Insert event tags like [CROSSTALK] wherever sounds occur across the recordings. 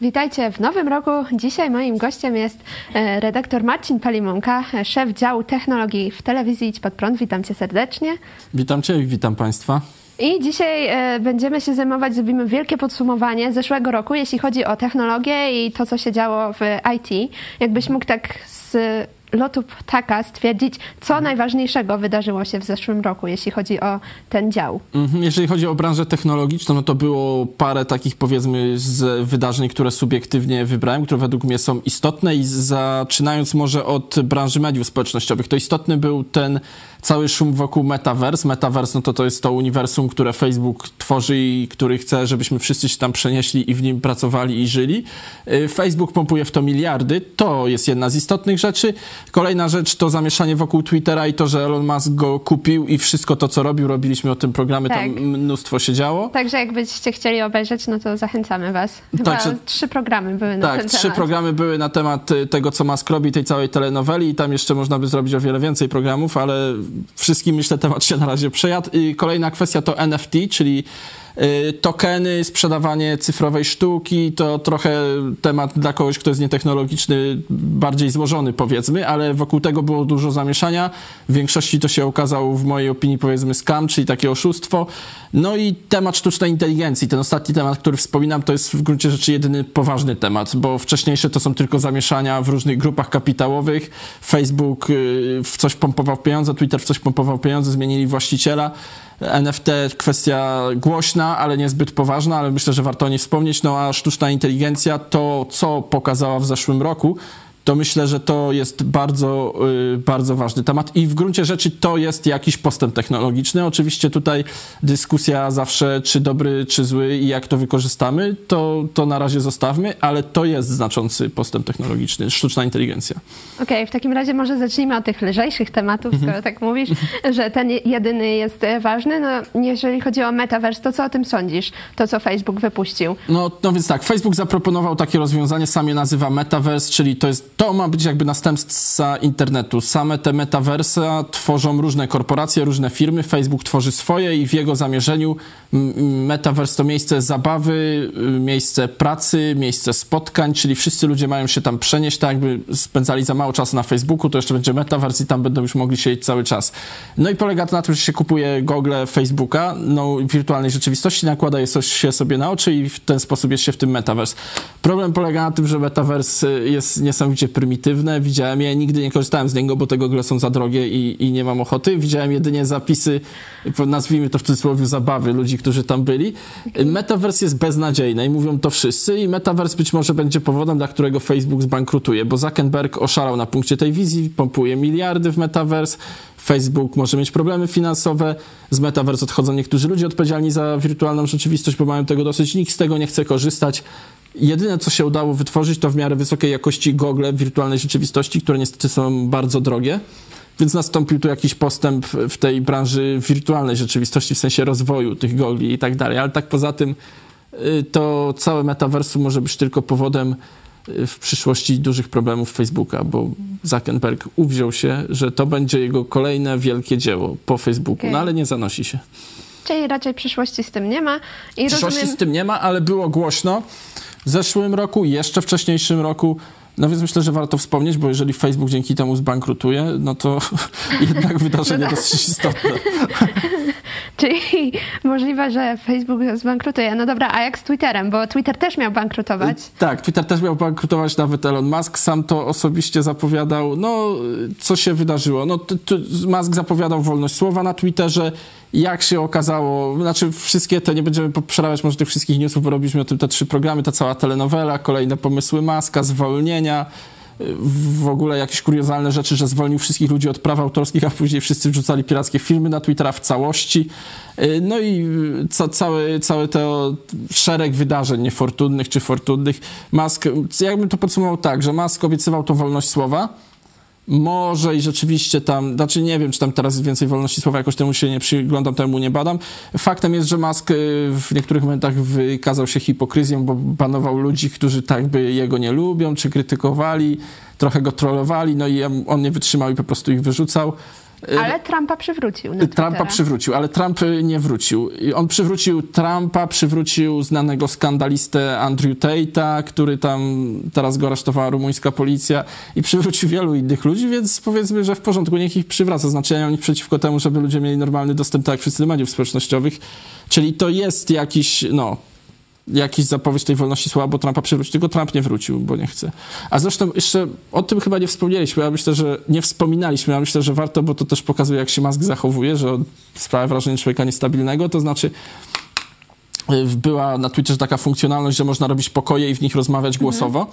Witajcie w nowym roku. Dzisiaj moim gościem jest e, redaktor Marcin Palimonka, szef działu technologii w telewizji Idź Pod Prąd. Witam cię serdecznie. Witam cię i witam państwa. I dzisiaj e, będziemy się zajmować, zrobimy wielkie podsumowanie zeszłego roku, jeśli chodzi o technologię i to, co się działo w IT. Jakbyś mógł tak z lotu ptaka stwierdzić, co najważniejszego wydarzyło się w zeszłym roku, jeśli chodzi o ten dział. Mhm, jeżeli chodzi o branżę technologiczną, no to było parę takich powiedzmy z wydarzeń, które subiektywnie wybrałem, które według mnie są istotne i zaczynając może od branży mediów społecznościowych, to istotny był ten cały szum wokół Metaverse. Metaverse no to to jest to uniwersum, które Facebook tworzy i który chce, żebyśmy wszyscy się tam przenieśli i w nim pracowali i żyli. Y, Facebook pompuje w to miliardy. To jest jedna z istotnych rzeczy. Kolejna rzecz to zamieszanie wokół Twittera i to, że Elon Musk go kupił i wszystko to, co robił, robiliśmy o tym programy, tak. tam mnóstwo się działo. Także jakbyście chcieli obejrzeć, no to zachęcamy was. Chyba Także, trzy programy były na tak, ten trzy programy były na temat y, tego, co Musk robi, tej całej telenoweli i tam jeszcze można by zrobić o wiele więcej programów, ale wszystkim myślę temat się na razie przejadł. I kolejna kwestia to NFT, czyli Y, tokeny, sprzedawanie cyfrowej sztuki, to trochę temat dla kogoś, kto jest nietechnologiczny, bardziej złożony powiedzmy, ale wokół tego było dużo zamieszania. W większości to się okazał w mojej opinii powiedzmy scam, czyli takie oszustwo. No i temat sztucznej inteligencji. Ten ostatni temat, który wspominam, to jest w gruncie rzeczy jedyny poważny temat, bo wcześniejsze to są tylko zamieszania w różnych grupach kapitałowych. Facebook y, w coś pompował pieniądze, Twitter w coś pompował pieniądze, zmienili właściciela. NFT kwestia głośna, ale niezbyt poważna, ale myślę, że warto o niej wspomnieć. No a sztuczna inteligencja, to co pokazała w zeszłym roku, to myślę, że to jest bardzo, y, bardzo ważny temat i w gruncie rzeczy to jest jakiś postęp technologiczny. Oczywiście tutaj dyskusja zawsze, czy dobry, czy zły i jak to wykorzystamy, to, to na razie zostawmy, ale to jest znaczący postęp technologiczny, sztuczna inteligencja. Okej, okay, w takim razie może zacznijmy od tych lżejszych tematów, skoro mhm. tak mówisz, [LAUGHS] że ten jedyny jest ważny. No, jeżeli chodzi o metaverse, to co o tym sądzisz? To, co Facebook wypuścił? No, no więc tak, Facebook zaproponował takie rozwiązanie, sam je nazywa metaverse, czyli to jest to ma być jakby następca internetu. Same te metaversa tworzą różne korporacje, różne firmy. Facebook tworzy swoje i w jego zamierzeniu metaverse to miejsce zabawy, y, miejsce pracy, miejsce spotkań, czyli wszyscy ludzie mają się tam przenieść, tak jakby spędzali za mało czasu na Facebooku, to jeszcze będzie metaverse i tam będą już mogli siedzieć cały czas. No i polega to na tym, że się kupuje gogle Facebooka, no wirtualnej rzeczywistości, nakłada je się sobie na oczy i w ten sposób jest się w tym metaverse. Problem polega na tym, że metaverse jest niesamowicie prymitywne. Widziałem je, nigdy nie korzystałem z niego, bo te gogle są za drogie i, i nie mam ochoty. Widziałem jedynie zapisy, nazwijmy to w cudzysłowie, zabawy ludzi, którzy tam byli. Metaverse jest beznadziejny i mówią to wszyscy i Metaverse być może będzie powodem, dla którego Facebook zbankrutuje, bo Zuckerberg oszalał na punkcie tej wizji, pompuje miliardy w Metaverse, Facebook może mieć problemy finansowe, z Metaverse odchodzą niektórzy ludzie odpowiedzialni za wirtualną rzeczywistość, bo mają tego dosyć, nikt z tego nie chce korzystać. Jedyne, co się udało wytworzyć, to w miarę wysokiej jakości gogle wirtualnej rzeczywistości, które niestety są bardzo drogie. Więc nastąpił tu jakiś postęp w tej branży wirtualnej rzeczywistości, w sensie rozwoju tych gogli i tak dalej. Ale tak poza tym, y, to całe metaversum może być tylko powodem y, w przyszłości dużych problemów Facebooka, bo Zuckerberg uwziął się, że to będzie jego kolejne wielkie dzieło po Facebooku, okay. no ale nie zanosi się. Czyli raczej przyszłości z tym nie ma. I przyszłości rozumiem... z tym nie ma, ale było głośno zeszłym roku, jeszcze wcześniejszym roku. No więc myślę, że warto wspomnieć, bo jeżeli Facebook dzięki temu zbankrutuje, no to [LAUGHS] jednak wydarzenie no tak. dosyć istotne. [LAUGHS] Czyli [LAUGHS] możliwe, że Facebook zbankrutuje. No dobra, a jak z Twitterem? Bo Twitter też miał bankrutować. Tak, Twitter też miał bankrutować, nawet Elon Musk sam to osobiście zapowiadał. No, co się wydarzyło? No, Musk zapowiadał wolność słowa na Twitterze. Jak się okazało, znaczy wszystkie te, nie będziemy przerabiać może tych wszystkich newsów, bo robiliśmy o tym te trzy programy, ta cała telenowela, kolejne pomysły Maska, zwolnienia, w ogóle jakieś kuriozalne rzeczy, że zwolnił wszystkich ludzi od praw autorskich, a później wszyscy wrzucali pirackie filmy na Twittera w całości. Y, no i ca cały, cały to szereg wydarzeń niefortunnych czy fortunnych. Musk, jakbym to podsumował tak, że Musk obiecywał to wolność słowa, może i rzeczywiście tam, znaczy nie wiem, czy tam teraz więcej wolności słowa, jakoś temu się nie przyglądam, temu nie badam. Faktem jest, że Musk y, w niektórych momentach wykazał się hipokryzją, bo banował ludzi, którzy tak by jego nie lubią, czy krytykowali, trochę go trollowali, no i on nie wytrzymał i po prostu ich wyrzucał. Ale Trumpa przywrócił. Trumpa przywrócił, ale Trump nie wrócił. On przywrócił Trumpa, przywrócił znanego skandalistę Andrew Tate'a, który tam teraz go aresztowała rumuńska policja i przywrócił wielu innych ludzi, więc powiedzmy, że w porządku, niech ich przywraca. Znaczy ja mam nic przeciwko temu, żeby ludzie mieli normalny dostęp, tak jak wszyscy do mediów społecznościowych. Czyli to jest jakiś, no, jakiś zapowiedź tej wolności słowa, bo Trumpa przywrócił, tylko Trump nie wrócił, bo nie chce. A zresztą jeszcze o tym chyba nie wspomnieliśmy, ja myślę, że nie wspominaliśmy, ja myślę, że warto, bo to też pokazuje, jak się Musk zachowuje, że sprawia wrażenie człowieka niestabilnego, to znaczy y, była na Twitterze taka funkcjonalność, że można robić pokoje i w nich rozmawiać mhm.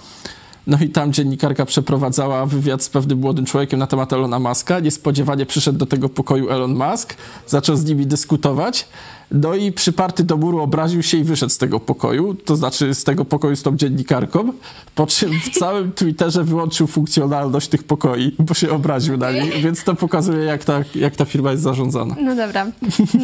No i tam dziennikarka przeprowadzała wywiad z pewnym młodym człowiekiem na temat Elona Muska. Niespodziewanie przyszedł do tego pokoju Elon Musk, zaczął z nimi dyskutować. No i przyparty do muru obraził się i wyszedł z tego pokoju, to znaczy z tego pokoju z tą dziennikarką, po czym w całym Twitterze wyłączył funkcjonalność tych pokoi, bo się obraził na nich, więc to pokazuje, jak ta, jak ta firma jest zarządzana. No dobra,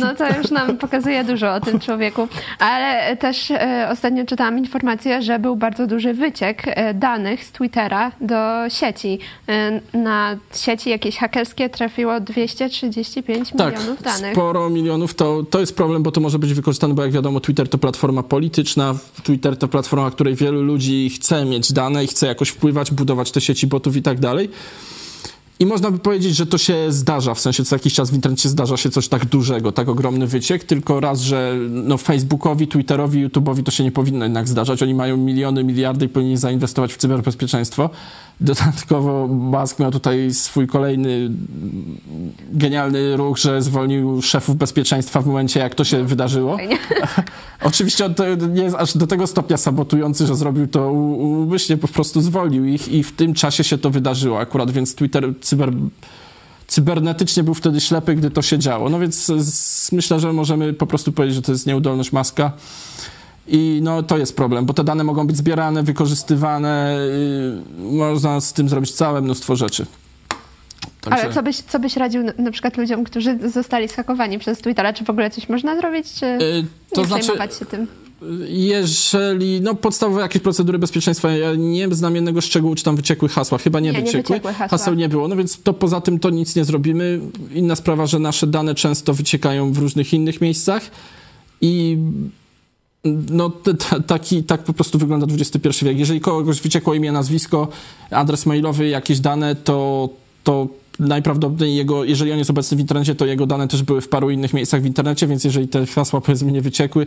no to już nam pokazuje dużo o tym człowieku, ale też e, ostatnio czytałam informację, że był bardzo duży wyciek e, danych z Twittera do sieci. E, na sieci jakieś hakerskie trafiło 235 tak, milionów danych. sporo milionów, to, to jest problem problem, bo to może być wykorzystane, bo jak wiadomo, Twitter to platforma polityczna, Twitter to platforma, której wielu ludzi chce mieć dane i chce jakoś wpływać, budować te sieci botów i tak dalej. I można by powiedzieć, że to się zdarza, w sensie co jakiś czas w internecie zdarza się coś tak dużego, tak ogromny wyciek, tylko raz, że no Facebookowi, Twitterowi, YouTube'owi to się nie powinno jednak zdarzać. Oni mają miliony, miliardy i powinni zainwestować w cyberbezpieczeństwo. Dodatkowo Musk miał tutaj swój kolejny genialny ruch, że zwolnił szefów bezpieczeństwa w momencie, jak to się wydarzyło. [LAUGHS] Oczywiście on to nie jest aż do tego stopnia sabotujący, że zrobił to umyślnie, po prostu zwolnił ich i w tym czasie się to wydarzyło akurat, więc Twitter cyber cybernetycznie był wtedy ślepy, gdy to się działo. No więc myślę, że możemy po prostu powiedzieć, że to jest nieudolność Maska. I no, to jest problem, bo te dane mogą być zbierane, wykorzystywane, yy, można z tym zrobić całe mnóstwo rzeczy. Także... Ale co byś, co byś radził na, na, przykład ludziom, którzy zostali skakowani przez Twittera? Czy w ogóle coś można zrobić, czy yy, to nie znaczy, się tym? Jeżeli, no podstawowe jakieś procedury bezpieczeństwa, ja nie znam jednego szczegółu, czy tam wyciekły hasła, chyba nie, nie wyciekły. Nie wyciekły hasła. Haseł nie było, no więc to poza tym to nic nie zrobimy. Inna sprawa, że nasze dane często wyciekają w różnych innych miejscach i no, taki, tak po prostu wygląda XXI wiek. Jeżeli kogoś wyciekło imię, nazwisko, adres mailowy, jakieś dane, to, to najprawdopodobniej jego, jeżeli on jest obecny w internecie, to jego dane też były w paru innych miejscach w internecie, więc jeżeli te hasła powiedzmy nie wyciekły,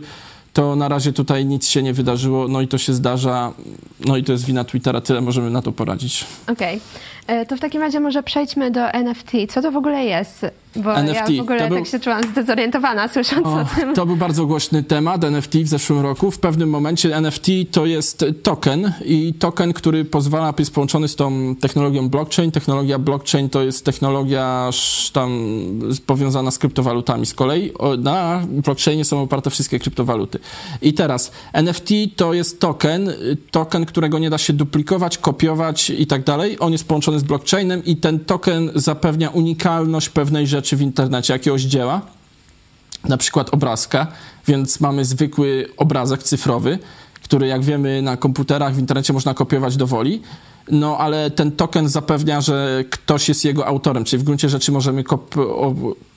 to na razie tutaj nic się nie wydarzyło, no i to się zdarza, no i to jest wina Twittera, tyle możemy na to poradzić. Okej, okay. E, to w takim razie może przejdźmy do NFT. Co to w ogóle jest? Bo NFT. ja w ogóle był... tak się czułam zdezorientowana słysząc o, o, tym. To był bardzo głośny temat NFT w zeszłym roku. W pewnym momencie NFT to jest token i token, który pozwala, jest połączony z tą technologią blockchain. Technologia blockchain to jest technologia tam powiązana z kryptowalutami. Z kolei na blockchainie są oparte wszystkie kryptowaluty. I teraz NFT to jest token, token, którego nie da się duplikować, kopiować i tak dalej. On jest połączony z blockchainem i ten token zapewnia unikalność pewnej rzeczy w internecie, jakiegoś dzieła, na przykład obrazka, więc mamy zwykły obrazek cyfrowy, który jak wiemy na komputerach w internecie można kopiować do woli, no ale ten token zapewnia, że ktoś jest jego autorem, czyli w gruncie rzeczy możemy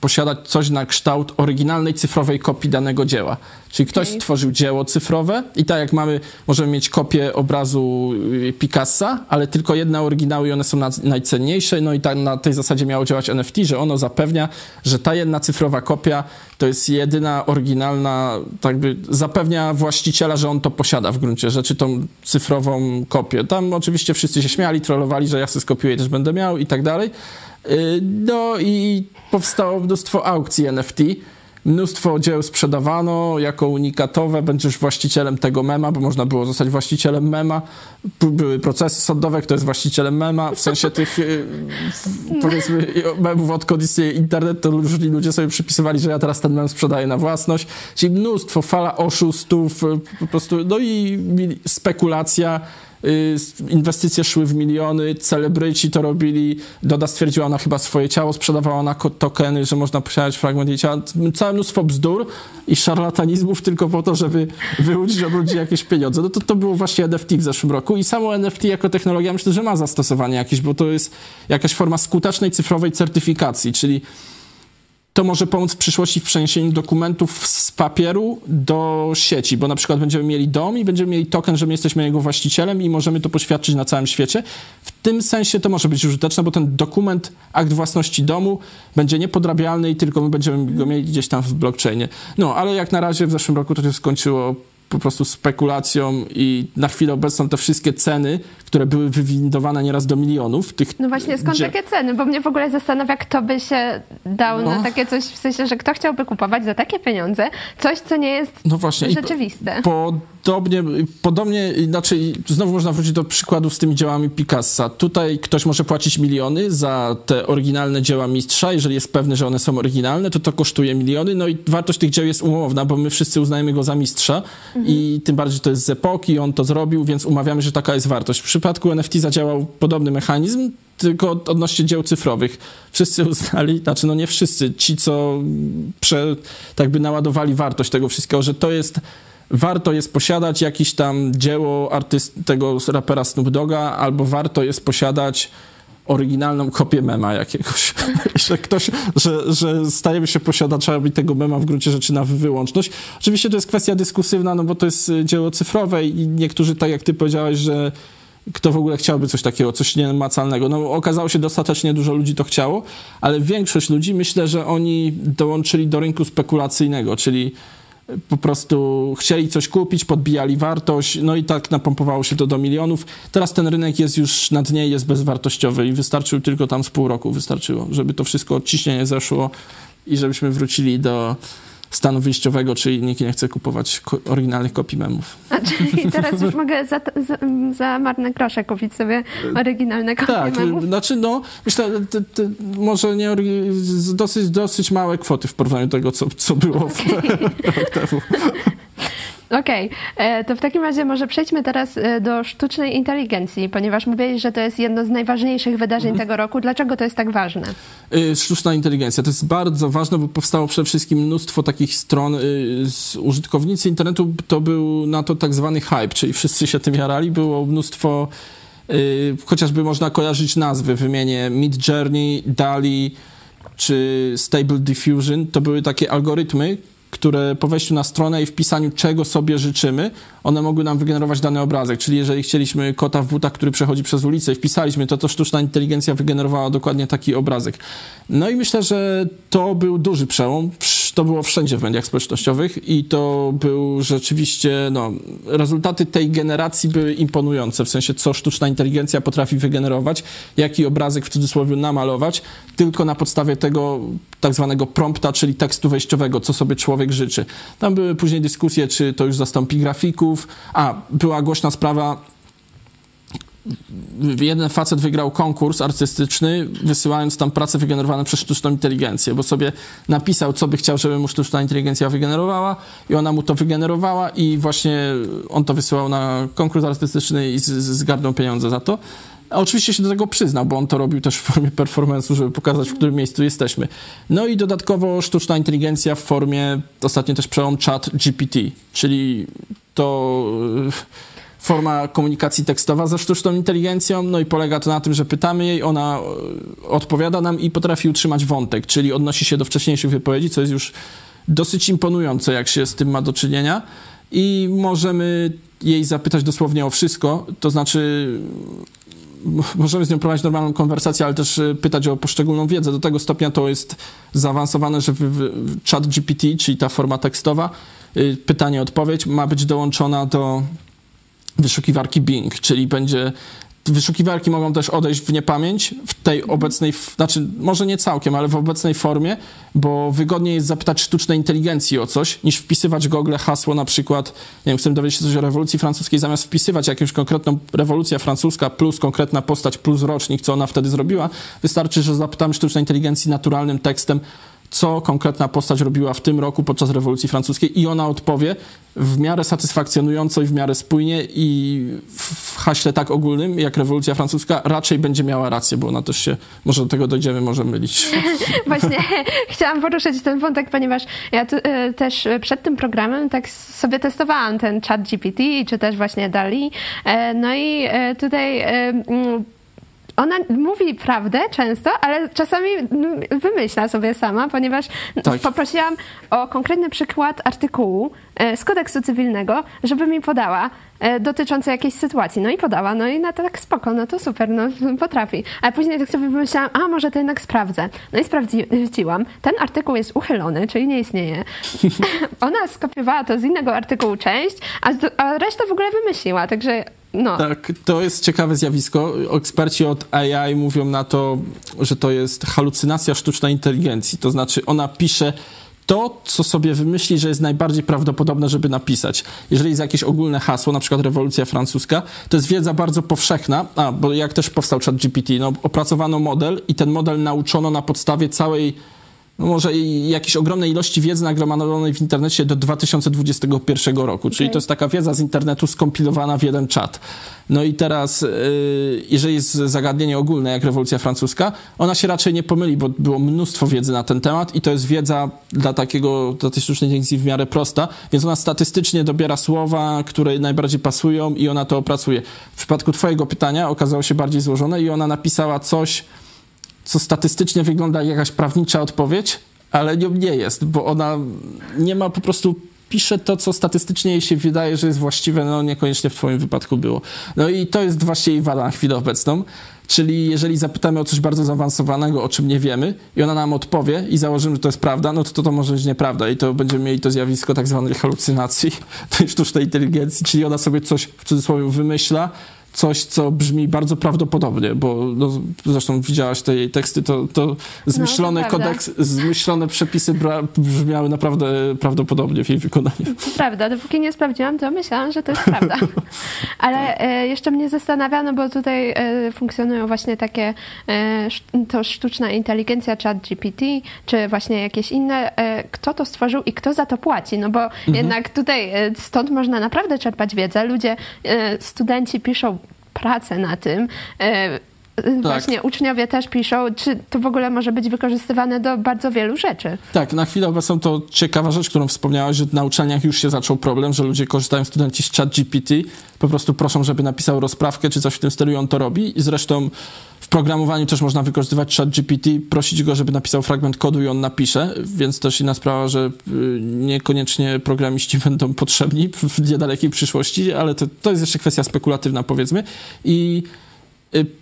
posiadać coś na kształt oryginalnej cyfrowej kopii danego dzieła. Czyli ktoś okay. stworzył dzieło cyfrowe i tak jak mamy, możemy mieć kopię obrazu y, Picassa, ale tylko jedne oryginały i one są najcenniejsze, no i tak na tej zasadzie miało działać NFT, że ono zapewnia, że ta jedna cyfrowa kopia to jest jedyna oryginalna, tak by zapewnia właściciela, że on to posiada w gruncie rzeczy, tą cyfrową kopię. Tam oczywiście wszyscy się śmiali, trollowali, że ja sobie skopiuję, też będę miał i tak dalej. Y, no i powstało mnóstwo aukcji NFT, Mnóstwo dzieł sprzedawano jako unikatowe, będziesz właścicielem tego mema, bo można było zostać właścicielem mema. Były procesy sądowe, kto jest właścicielem mema, w sensie tych y, [LAUGHS] powiedzmy memów odkąd istnieje internet, to różni ludzie sobie przypisywali, że ja teraz ten mem sprzedaję na własność. Czyli mnóstwo, fala oszustów, y, po prostu, no i spekulacja inwestycje szły w miliony, celebryci to robili, Doda stwierdziła, ona chyba swoje ciało sprzedawała na tokeny, że można posiadać fragment jej ciała. Całe mnóstwo bzdur i szarlatanizmów tylko po to, żeby [LAUGHS] wyłudzić od ludzi jakieś pieniądze. No to, to było właśnie NFT w zeszłym roku i samo NFT jako technologia myślę, że ma zastosowanie jakieś, bo to jest jakaś forma skutecznej cyfrowej certyfikacji, czyli to może pomóc w przyszłości w przeniesieniu dokumentów z papieru do sieci, bo na przykład będziemy mieli dom i będziemy mieli token, że my jesteśmy jego właścicielem i możemy to poświadczyć na całym świecie. W tym sensie to może być użyteczne, bo ten dokument, akt własności domu będzie niepodrabialny i tylko my będziemy go mieli gdzieś tam w blockchainie. No, ale jak na razie w zeszłym roku to się skończyło po prostu spekulacją i na chwilę obecną te wszystkie ceny, które były wywindowane nieraz do milionów. Tych, no właśnie, skąd gdzie... takie ceny? Bo mnie w ogóle zastanawia, kto by się dał no. na takie coś, w sensie, że kto chciałby kupować za takie pieniądze coś, co nie jest no właśnie, rzeczywiste. Podobnie, podobnie, inaczej, znowu można wrócić do przykładu z tymi dziełami Picassa. Tutaj ktoś może płacić miliony za te oryginalne dzieła mistrza, jeżeli jest pewny, że one są oryginalne, to to kosztuje miliony, no i wartość tych dzieł jest umowna, bo my wszyscy uznajemy go za mistrza mhm. i tym bardziej to jest z epoki, on to zrobił, więc umawiamy, że taka jest wartość. W przypadku NFT zadziałał podobny mechanizm, tylko odnośnie dzieł cyfrowych. Wszyscy [LAUGHS] uznali, znaczy no nie wszyscy, ci co prze, tak by naładowali wartość tego wszystkiego, że to jest warto jest posiadać jakieś tam dzieło artyst, tego rapera Snoop Doga, albo warto jest posiadać oryginalną kopię mema jakiegoś. [LAUGHS] że ktoś, że, że stajemy się posiadaczami tego mema w gruncie rzeczy na wyłączność. Oczywiście to jest kwestia dyskusywna, no bo to jest dzieło cyfrowe i niektórzy, tak jak ty powiedziałeś, że kto w ogóle chciałby coś takiego, coś niemacalnego. No okazało się, dostatecznie dużo ludzi to chciało, ale większość ludzi, myślę, że oni dołączyli do rynku spekulacyjnego, czyli po prostu chcieli coś kupić, podbijali wartość, no i tak napompowało się to do milionów. Teraz ten rynek jest już na dnie, jest bezwartościowy i wystarczył tylko tam z pół roku, wystarczyło, żeby to wszystko ciśnienie zeszło i żebyśmy wrócili do stanu wyjściowego, czyli nikt nie chce kupować oryginalnych kopii memów. A, czyli teraz już mogę za, za, za marne grosze kupić sobie oryginalne kopie tak, memów? Tak, znaczy no, myślę, te, te, może nie dosyć, dosyć małe kwoty w porównaniu do tego, co, co było okay. [LAUGHS] rok temu. Okej, okay. E, to w takim razie może przejdźmy teraz e, do sztucznej inteligencji, ponieważ mówiłeś, że to jest jedno z najważniejszych wydarzeń mhm. tego roku. Dlaczego to jest tak ważne? E, sztuczna inteligencja to jest bardzo ważne, bo powstało przede wszystkim mnóstwo takich stron. Użytkownicy internetu to był na to tak zwany hype, czyli wszyscy się tym jarali. Było mnóstwo, chociażby można kojarzyć nazwy, wymienię Mid Journey, DALI czy Stable Diffusion. To były takie algorytmy, które po wejściu na stronę i wpisaniu czego sobie życzymy, one mogły nam wygenerować dany obrazek. Czyli jeżeli chcieliśmy kota w butach, który przechodzi przez ulicę i wpisaliśmy to, to sztuczna inteligencja wygenerowała dokładnie taki obrazek. No i myślę, że to był duży przełom. To było wszędzie w mediach społecznościowych i to był rzeczywiście, no, rezultaty tej generacji były imponujące, w sensie co sztuczna inteligencja potrafi wygenerować, jaki obrazek w cudzysłowie namalować, tylko na podstawie tego tak zwanego prompta, czyli tekstu wejściowego, co sobie człowiek życzy. Tam były później dyskusje, czy to już zastąpi grafików, a była głośna sprawa jeden facet wygrał konkurs artystyczny, wysyłając tam pracę wygenerowaną przez sztuczną inteligencję, bo sobie napisał, co by chciał, żeby mu sztuczna inteligencja wygenerowała i ona mu to wygenerowała i właśnie on to wysyłał na konkurs artystyczny i zgarnął pieniądze za to. A oczywiście się do tego przyznał, bo on to robił też w formie performance'u, żeby pokazać, w którym miejscu jesteśmy. No i dodatkowo sztuczna inteligencja w formie, ostatnio też przełom chat GPT, czyli to forma komunikacji tekstowa ze sztuczną inteligencją, no i polega to na tym, że pytamy jej, ona e, odpowiada nam i potrafi utrzymać wątek, czyli odnosi się do wcześniejszych wypowiedzi, co jest już dosyć imponujące, jak się z tym ma do czynienia i możemy jej zapytać dosłownie o wszystko, to znaczy możemy z nią prowadzić normalną konwersację, ale też e, pytać o poszczególną wiedzę. Do tego stopnia to jest zaawansowane, że w, w chat GPT, czyli ta forma tekstowa, e, pytanie-odpowiedź ma być dołączona do wyszukiwarki Bing, czyli będzie Wyszukiwarki mogą też odejść w niepamięć w tej obecnej, znaczy może nie całkiem, ale w obecnej formie, bo wygodniej jest zapytać sztucznej inteligencji o coś, niż wpisywać Google hasło na przykład, nie wiem, chcę dowiedzieć się coś o rewolucji francuskiej, zamiast wpisywać jakąś konkretną rewolucja francuska plus konkretna postać plus rocznik, co ona wtedy zrobiła, wystarczy, że zapytamy sztucznej inteligencji naturalnym tekstem, co konkretna postać robiła w tym roku podczas rewolucji francuskiej i ona odpowie w miarę satysfakcjonująco i w miarę spójnie i w haśle tak ogólnym jak rewolucja francuska raczej będzie miała rację, bo ona też się, może do tego dojdziemy, może mylić. [LAUGHS] Właśnie [LAUGHS] chciałam poruszyć ten wątek, ponieważ ja tu, y, też przed tym programem tak sobie testowałam ten chat GPT, czy też właśnie DALI. E, no i e, tutaj ona mówi prawdę często, ale czasami wymyśla sobie sama, ponieważ tak. poprosiłam o konkretny przykład artykułu e, z kodeksu cywilnego, żeby mi podała e, dotyczący jakiejś sytuacji. No i podała, no i na to tak spoko, no to super, no potrafi. Ale później tak sobie wymyślałam, a może to jednak sprawdzę. No i sprawdziłam. Ten artykuł jest uchylony, czyli nie istnieje. [LAUGHS] Ona skopiowała to z innego artykułu część, a, a resztę w ogóle wymyśliła, także no. Tak, to jest ciekawe zjawisko. Eksperci od AI mówią na to, że to jest halucynacja sztucznej inteligencji. To znaczy, ona pisze to, co sobie wymyśli, że jest najbardziej prawdopodobne, żeby napisać. Jeżeli jest jakieś ogólne hasło, na przykład rewolucja francuska, to jest wiedza bardzo powszechna, a, bo jak też powstał chat GPT, no, opracowano model i ten model nauczono na podstawie całej może jakiejś ogromnej ilości wiedzy nagromadzonej w internecie do 2021 roku. Czyli okay. to jest taka wiedza z internetu skompilowana w jeden czat. No i teraz, y, jeżeli jest zagadnienie ogólne, jak rewolucja francuska, ona się raczej nie pomyli, bo było mnóstwo wiedzy na ten temat i to jest wiedza dla takiego, dla tej sztucznej inteligencji w miarę prosta, więc ona statystycznie dobiera słowa, które najbardziej pasują i ona to opracuje. W przypadku twojego pytania okazało się bardziej złożone i ona napisała coś, co statystycznie wygląda jak jakaś prawnicza odpowiedź, ale nią nie jest, bo ona nie ma po prostu pisze to, co statystycznie jej się wydaje, że jest właściwe, no niekoniecznie w twoim wypadku było. No i to jest właśnie jej wada na chwilę obecną, czyli jeżeli zapytamy o coś bardzo zaawansowanego, o czym nie wiemy i ona nam odpowie i założymy, że to jest prawda, no to to, to może być nieprawda i to będziemy mieli to zjawisko tak zwanej halucynacji, [LAUGHS] tej sztucznej inteligencji, czyli ona sobie coś w cudzysłowie wymyśla, coś, co brzmi bardzo prawdopodobnie, bo no, zresztą widziałaś te jej teksty, to, to zmyślone no, to kodeks, zmyślone przepisy brzmiały naprawdę prawdopodobnie w jej wykonaniu. To prawda, dopóki nie sprawdziłam, to myślałam, że to jest prawda. [LAUGHS] Ale e, jeszcze mnie zastanawiano, bo tutaj e, funkcjonują właśnie takie e, to sztuczna inteligencja, chat GPT, czy właśnie jakieś inne, kto to stworzył i kto za to płaci, no bo mhm. jednak tutaj stąd można naprawdę czerpać wiedzę. Ludzie, studenci piszą pracę na tym. Tak. Właśnie uczniowie też piszą, czy to w ogóle może być wykorzystywane do bardzo wielu rzeczy. Tak, na chwilę obecną to ciekawa rzecz, którą wspomniałaś, że na uczelniach już się zaczął problem, że ludzie korzystają, studenci z chat GPT, po prostu proszą, żeby napisał rozprawkę, czy coś w tym stylu i on to robi. I zresztą w programowaniu też można wykorzystywać chat GPT, prosić go, żeby napisał fragment kodu i on napisze, więc też inna sprawa, że y, niekoniecznie programiści [LAUGHS] będą potrzebni w niedalekiej przyszłości, ale to, to jest jeszcze kwestia spekulatywna, powiedzmy. I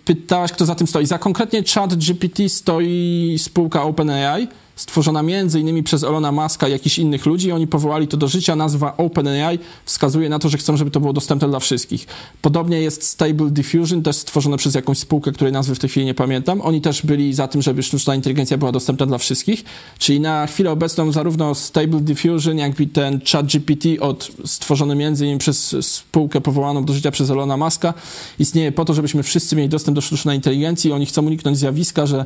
pytałaś, kto za tym stoi. Za konkretnie chat GPT stoi spółka OpenAI, stworzona innymi przez Elona Muska i jakichś innych ludzi. Oni powołali to do życia. Nazwa OpenAI wskazuje na to, że chcą, żeby to było dostępne dla wszystkich. Podobnie jest Stable Diffusion, też stworzone przez jakąś spółkę, której nazwy w tej chwili nie pamiętam. Oni też byli za tym, żeby sztuczna inteligencja była dostępna dla wszystkich. Czyli na chwilę obecną zarówno Stable Diffusion, jak i ten chat GPT od, stworzony innymi przez spółkę powołaną do życia przez Elona Muska istnieje po to, żebyśmy wszyscy mieli dostęp do sztucznej inteligencji. Oni chcą uniknąć zjawiska, że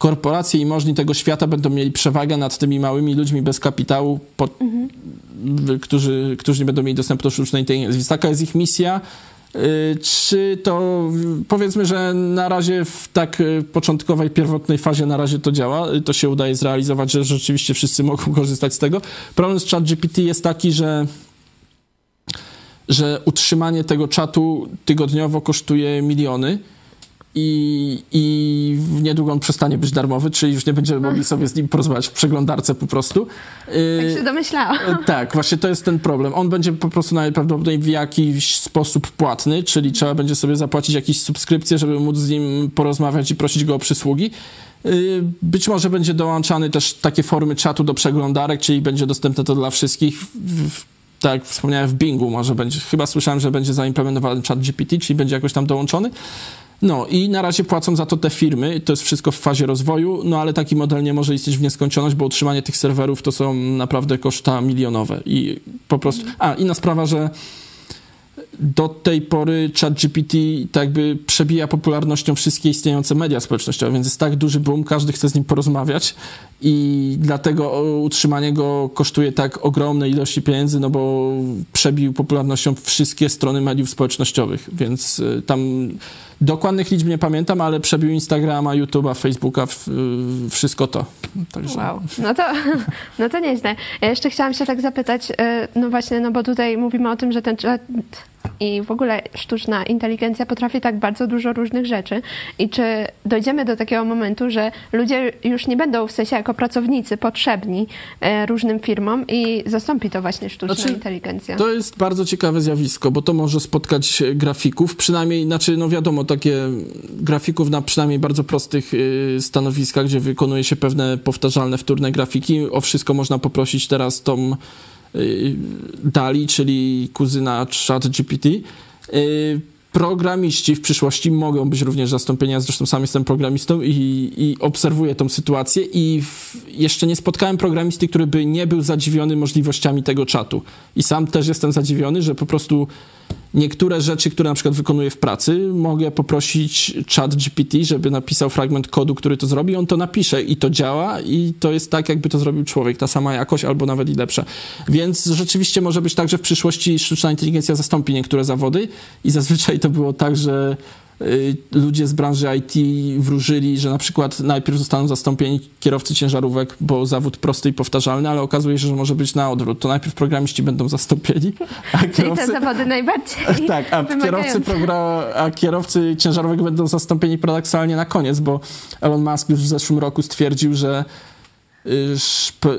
korporacje i możni tego świata będą mieli przewagę nad tymi małymi ludźmi bez kapitału, po, mhm. którzy, którzy nie będą mieli dostępu do sztucznej inteligencji. Więc taka jest ich misja. Y, czy to powiedzmy, że na razie w tak y, początkowej, pierwotnej fazie na razie to działa, y, to się udaje zrealizować, że rzeczywiście wszyscy mogą [LAUGHS] korzystać z tego. Problem z ChatGPT jest taki, że że utrzymanie tego czatu tygodniowo kosztuje miliony i, i niedługo on przestanie być darmowy, czyli już nie będziemy mogli sobie z nim porozmawiać w przeglądarce po prostu. Tak się domyślałam. E, tak, właśnie to jest ten problem. On będzie po prostu najprawdopodobniej w jakiś sposób płatny, czyli trzeba będzie sobie zapłacić jakieś subskrypcje, żeby móc z nim porozmawiać i prosić go o przysługi. E, być może będzie dołączany też takie formy czatu do przeglądarek, czyli będzie dostępne to dla wszystkich. Tak jak wspomniałem, w Bingu może będzie. Chyba słyszałem, że będzie zaimplementowany chat GPT, czyli będzie jakoś tam dołączony. No i na razie płacą za to te firmy, to jest wszystko w fazie rozwoju, no ale taki model nie może istnieć w nieskończoność, bo utrzymanie tych serwerów to są naprawdę koszta milionowe. I po prostu... A, inna sprawa, że do tej pory ChatGPT tak jakby przebija popularnością wszystkie istniejące media społecznościowe, więc jest tak duży boom, każdy chce z nim porozmawiać i dlatego utrzymanie go kosztuje tak ogromne ilości pieniędzy, no bo przebił popularnością wszystkie strony mediów społecznościowych, więc y, tam dokładnych liczb nie pamiętam, ale przebił Instagrama, YouTube'a, Facebooka, wszystko to. Także... Wow, no to, [LAUGHS] no to nieźle. Ja jeszcze chciałam się tak zapytać, y, no właśnie, no bo tutaj mówimy o tym, że ten i w ogóle sztuczna inteligencja potrafi tak bardzo dużo różnych rzeczy. I czy dojdziemy do takiego momentu, że ludzie już nie będą w sensie jako pracownicy potrzebni e, różnym firmom i zastąpi to właśnie sztuczna znaczy, inteligencja? To jest bardzo ciekawe zjawisko, bo to może spotkać grafików, przynajmniej, znaczy, no wiadomo, takie grafików na przynajmniej bardzo prostych y, stanowiskach, gdzie wykonuje się pewne powtarzalne, wtórne grafiki. O wszystko można poprosić teraz tą Y, Dali, czyli kuzyna ChatGPT. Y, programiści w przyszłości mogą być również zastąpienia, zresztą sam jestem programistą i, i obserwuję tą sytuację i w, jeszcze nie spotkałem programisty, który by nie był zadziwiony możliwościami tego czatu. I sam też jestem zadziwiony, że po prostu niektóre rzeczy, które na przykład wykonuję w pracy, mogę poprosić chat GPT, żeby napisał fragment kodu, który to zrobi, on to napisze i to działa i to jest tak, jakby to zrobił człowiek, ta sama jakość albo nawet i lepsza. Więc rzeczywiście może być tak, że w przyszłości sztuczna inteligencja zastąpi niektóre zawody i zazwyczaj to było tak, że ludzie z branży IT wróżyli, że na przykład najpierw zostaną zastąpieni kierowcy ciężarówek, bo zawód prosty i powtarzalny, ale okazuje się, że może być na odwrót. To najpierw programiści będą zastąpieni, a kierowcy... [LAUGHS] Czyli te zawody najbardziej [LAUGHS] Tak, a kierowcy, a kierowcy ciężarówek będą zastąpieni paradoksalnie na koniec, bo Elon Musk już w zeszłym roku stwierdził, że Y,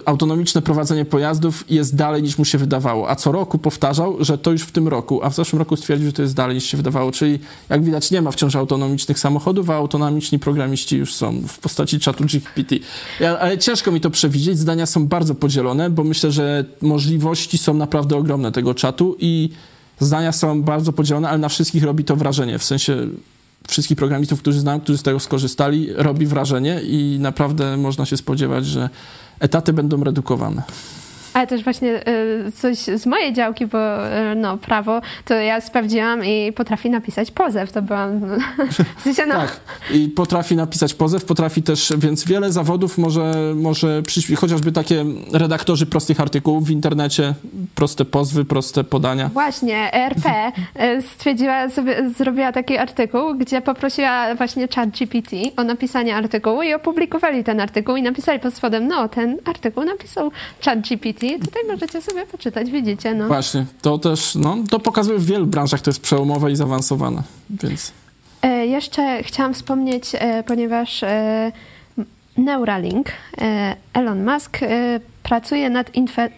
autonomiczne prowadzenie pojazdów jest dalej niż mu się wydawało, a co roku powtarzał, że to już w tym roku, a w zeszłym roku stwierdził, że to jest dalej niż się wydawało, czyli jak widać nie ma wciąż autonomicznych samochodów, a autonomiczni programiści już są w postaci czatu GPT. Ja, ale ciężko mi to przewidzieć, zdania są bardzo podzielone, bo myślę, że możliwości są naprawdę ogromne tego czatu i zdania są bardzo podzielone, ale na wszystkich robi to wrażenie, w sensie wszystkich programistów, którzy znam, którzy z tego skorzystali, robi wrażenie i naprawdę można się spodziewać, że etaty będą redukowane. Ale też właśnie y, coś z mojej działki, bo y, no, prawo, to ja sprawdziłam i potrafi napisać pozew. To byłam... [LAUGHS] W sensie, no. Tak, i potrafi napisać pozew, potrafi też, więc wiele zawodów może, może przyjść, chociażby takie redaktorzy prostych artykułów w internecie, proste pozwy, proste podania. Właśnie, RP y, stwierdziła sobie, zrobiła taki artykuł, gdzie poprosiła właśnie chat GPT o napisanie artykułu i opublikowali ten artykuł i napisali pod spodem, no, ten artykuł napisał chat GPT Tutaj możecie sobie poczytać, widzicie. No. Właśnie, to też, no, to pokazuje w wielu branżach, to jest przełomowe i zaawansowane, więc... E, jeszcze chciałam wspomnieć, e, ponieważ e, Neuralink, e, Elon Musk e, pracuje nad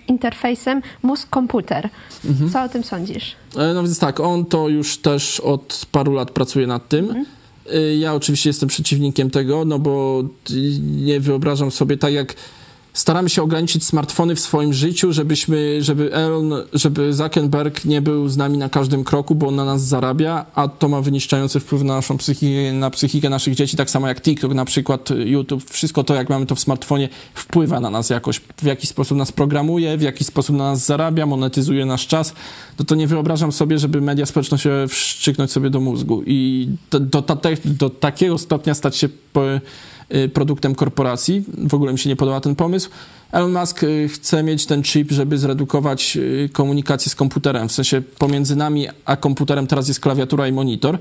interfejsem mózg-komputer. Mhm. Co o tym sądzisz? E, no więc tak, on to już też od paru lat pracuje nad tym. Mhm. Ja oczywiście jestem przeciwnikiem tego, no bo nie wyobrażam sobie tak jak staramy się ograniczyć smartfony w swoim życiu, żebyśmy, żeby Elon, żeby Zuckerberg nie był z nami na każdym kroku, bo on na nas zarabia, a to ma wyniszczający wpływ na naszą psychikę, na psychikę naszych dzieci, tak samo jak TikTok, na przykład YouTube, wszystko to, jak mamy to w smartfonie, wpływa na nas jakoś, w jaki sposób nas programuje, w jaki sposób na nas zarabia, monetyzuje nasz czas, no to nie wyobrażam sobie, żeby media społecznościowe wszczyknąć sobie do mózgu. I do, do, do, do takiego stopnia stać się po, produktem korporacji. W ogóle mi się nie podoba ten pomysł. Elon Musk y, chce mieć ten chip, żeby zredukować y, komunikację z komputerem. W sensie pomiędzy nami a komputerem teraz jest klawiatura i monitor.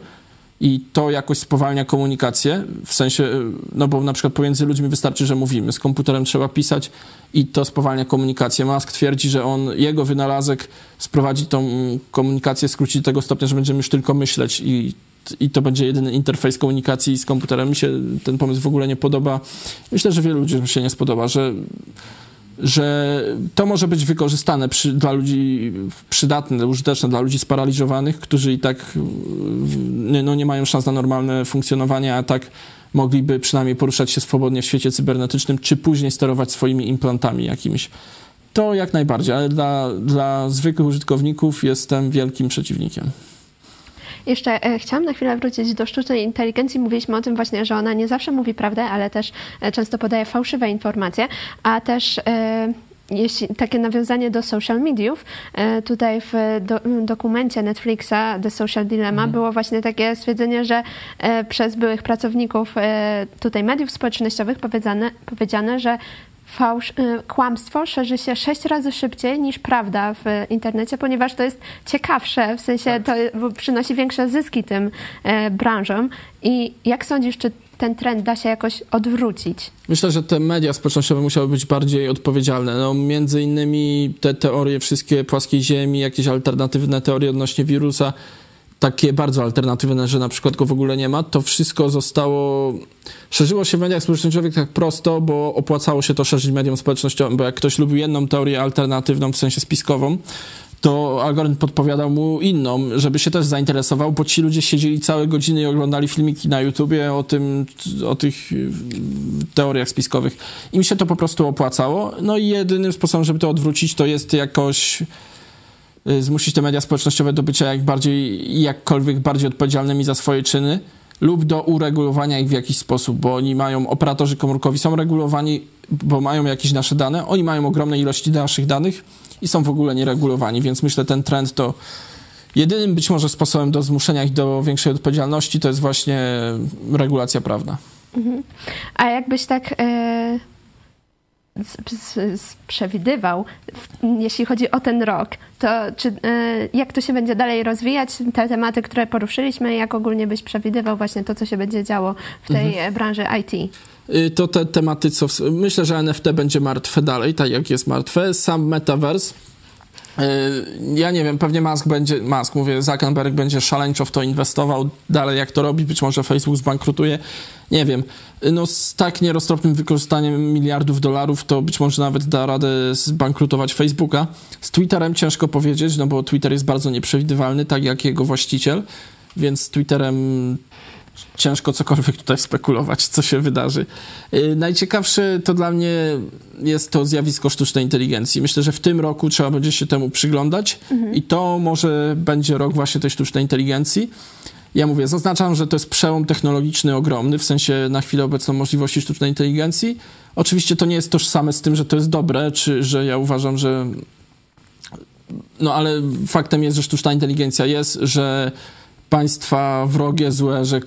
I to jakoś spowalnia komunikację, w sensie, no bo na przykład pomiędzy ludźmi wystarczy, że mówimy, z komputerem trzeba pisać i to spowalnia komunikację. Musk twierdzi, że on, jego wynalazek sprowadzi tą komunikację, skróci do tego stopnia, że będziemy już tylko myśleć i i to będzie jedyny interfejs komunikacji z komputerem. Mi się ten pomysł w ogóle nie podoba. Myślę, że wielu ludziom się nie spodoba, że, że to może być wykorzystane przy, dla ludzi przydatne, użyteczne dla ludzi sparaliżowanych, którzy i tak no, nie mają szans na normalne funkcjonowanie, a tak mogliby przynajmniej poruszać się swobodnie w świecie cybernetycznym, czy później sterować swoimi implantami jakimiś. To jak najbardziej, ale dla, dla zwykłych użytkowników jestem wielkim przeciwnikiem. Jeszcze e, chciałam na chwilę wrócić do sztucznej inteligencji. Mówiliśmy o tym właśnie, że ona nie zawsze mówi prawdę, ale też e, często podaje fałszywe informacje, a też e, jeśli, takie nawiązanie do social mediów, tutaj w do, dokumencie Netflixa The Social Dilemma mhm. było właśnie takie stwierdzenie, że przez byłych pracowników tutaj mediów społecznościowych powiedziane, powiedziane że fałsz, kłamstwo szerzy się sześć razy szybciej niż prawda w internecie, ponieważ to jest ciekawsze, w sensie tak. to przynosi większe zyski tym branżom. I jak sądzisz, czy ten trend da się jakoś odwrócić? Myślę, że te media społecznościowe musiały być bardziej odpowiedzialne. No, między innymi te teorie wszystkie płaskiej ziemi, jakieś alternatywne teorie odnośnie wirusa, takie bardzo alternatywne, że na przykład go w ogóle nie ma, to wszystko zostało, szerzyło się w mediach społecznościowych tak prosto, bo opłacało się to szerzyć mediom społecznościowym, bo jak ktoś lubił jedną teorię alternatywną, w sensie spiskową, to algorytm podpowiadał mu inną, żeby się też zainteresował, bo ci ludzie siedzieli całe godziny i oglądali filmiki na YouTubie o tym, o tych y, teoriach spiskowych. Im się to po prostu opłacało. No i jedynym sposobem, żeby to odwrócić, to jest jakoś zmusić te media społecznościowe do bycia jak bardziej, jakkolwiek bardziej odpowiedzialnymi za swoje czyny lub do uregulowania ich w jakiś sposób, bo oni mają, operatorzy komórkowi są regulowani, bo mają jakieś nasze dane, oni mają ogromne ilości naszych danych i są w ogóle nieregulowani, więc myślę, ten trend to jedynym być może sposobem do zmuszenia ich do większej odpowiedzialności to jest właśnie regulacja prawna. Mhm. A jakbyś tak e, przewidywał, jeśli chodzi o ten rok, to czy, e, jak to się będzie dalej rozwijać, te tematy, które poruszyliśmy, jak ogólnie byś przewidywał właśnie to, co się będzie działo w tej mhm. branży IT? Y, to te tematy, co myślę, że NFT będzie martwe dalej, tak jak jest martwe. Sam metaverse. Y, ja nie wiem, pewnie Musk będzie, Musk, mówię, Zuckerberg będzie szaleńczo w to inwestował dalej, jak to robi, być może Facebook zbankrutuje, nie wiem. No z tak nieroztropnym wykorzystaniem miliardów dolarów to być może nawet da radę zbankrutować Facebooka. Z Twitterem ciężko powiedzieć, no bo Twitter jest bardzo nieprzewidywalny, tak jak jego właściciel, więc z Twitterem ciężko cokolwiek tutaj spekulować, co się wydarzy. Y, najciekawsze to dla mnie jest to zjawisko sztucznej inteligencji. Myślę, że w tym roku trzeba będzie się temu przyglądać mhm. i to może będzie rok właśnie tej sztucznej inteligencji. Ja mówię, zaznaczam, że to jest przełom technologiczny ogromny, w sensie na chwilę obecną możliwości sztucznej inteligencji. Oczywiście to nie jest tożsame z tym, że to jest dobre, czy że ja uważam, że. No ale faktem jest, że sztuczna inteligencja jest, że państwa wrogie, złe, że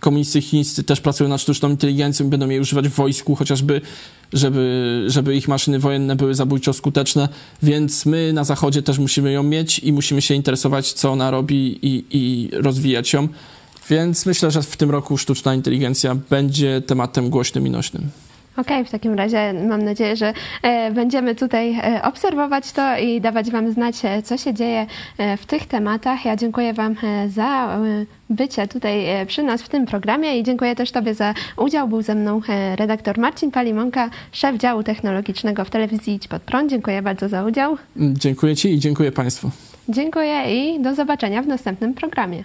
komisje chińscy też pracują nad sztuczną inteligencją i będą jej używać w wojsku, chociażby, żeby, żeby ich maszyny wojenne były zabójczo skuteczne, więc my na Zachodzie też musimy ją mieć i musimy się interesować, co ona robi i, i rozwijać ją. Więc myślę, że w tym roku sztuczna inteligencja będzie tematem głośnym i nośnym. Okej, okay, w takim razie mam nadzieję, że e, będziemy tutaj e, obserwować to i dawać Wam znać, e, co się dzieje w tych tematach. Ja dziękuję Wam za bycie tutaj przy nas w tym programie i dziękuję też Tobie za udział. Był ze mną redaktor Marcin Palimonka, szef działu technologicznego w telewizji Idź Pod Prąd. Dziękuję bardzo za udział. Dziękuję Ci i dziękuję Państwu. Dziękuję i do zobaczenia w następnym programie.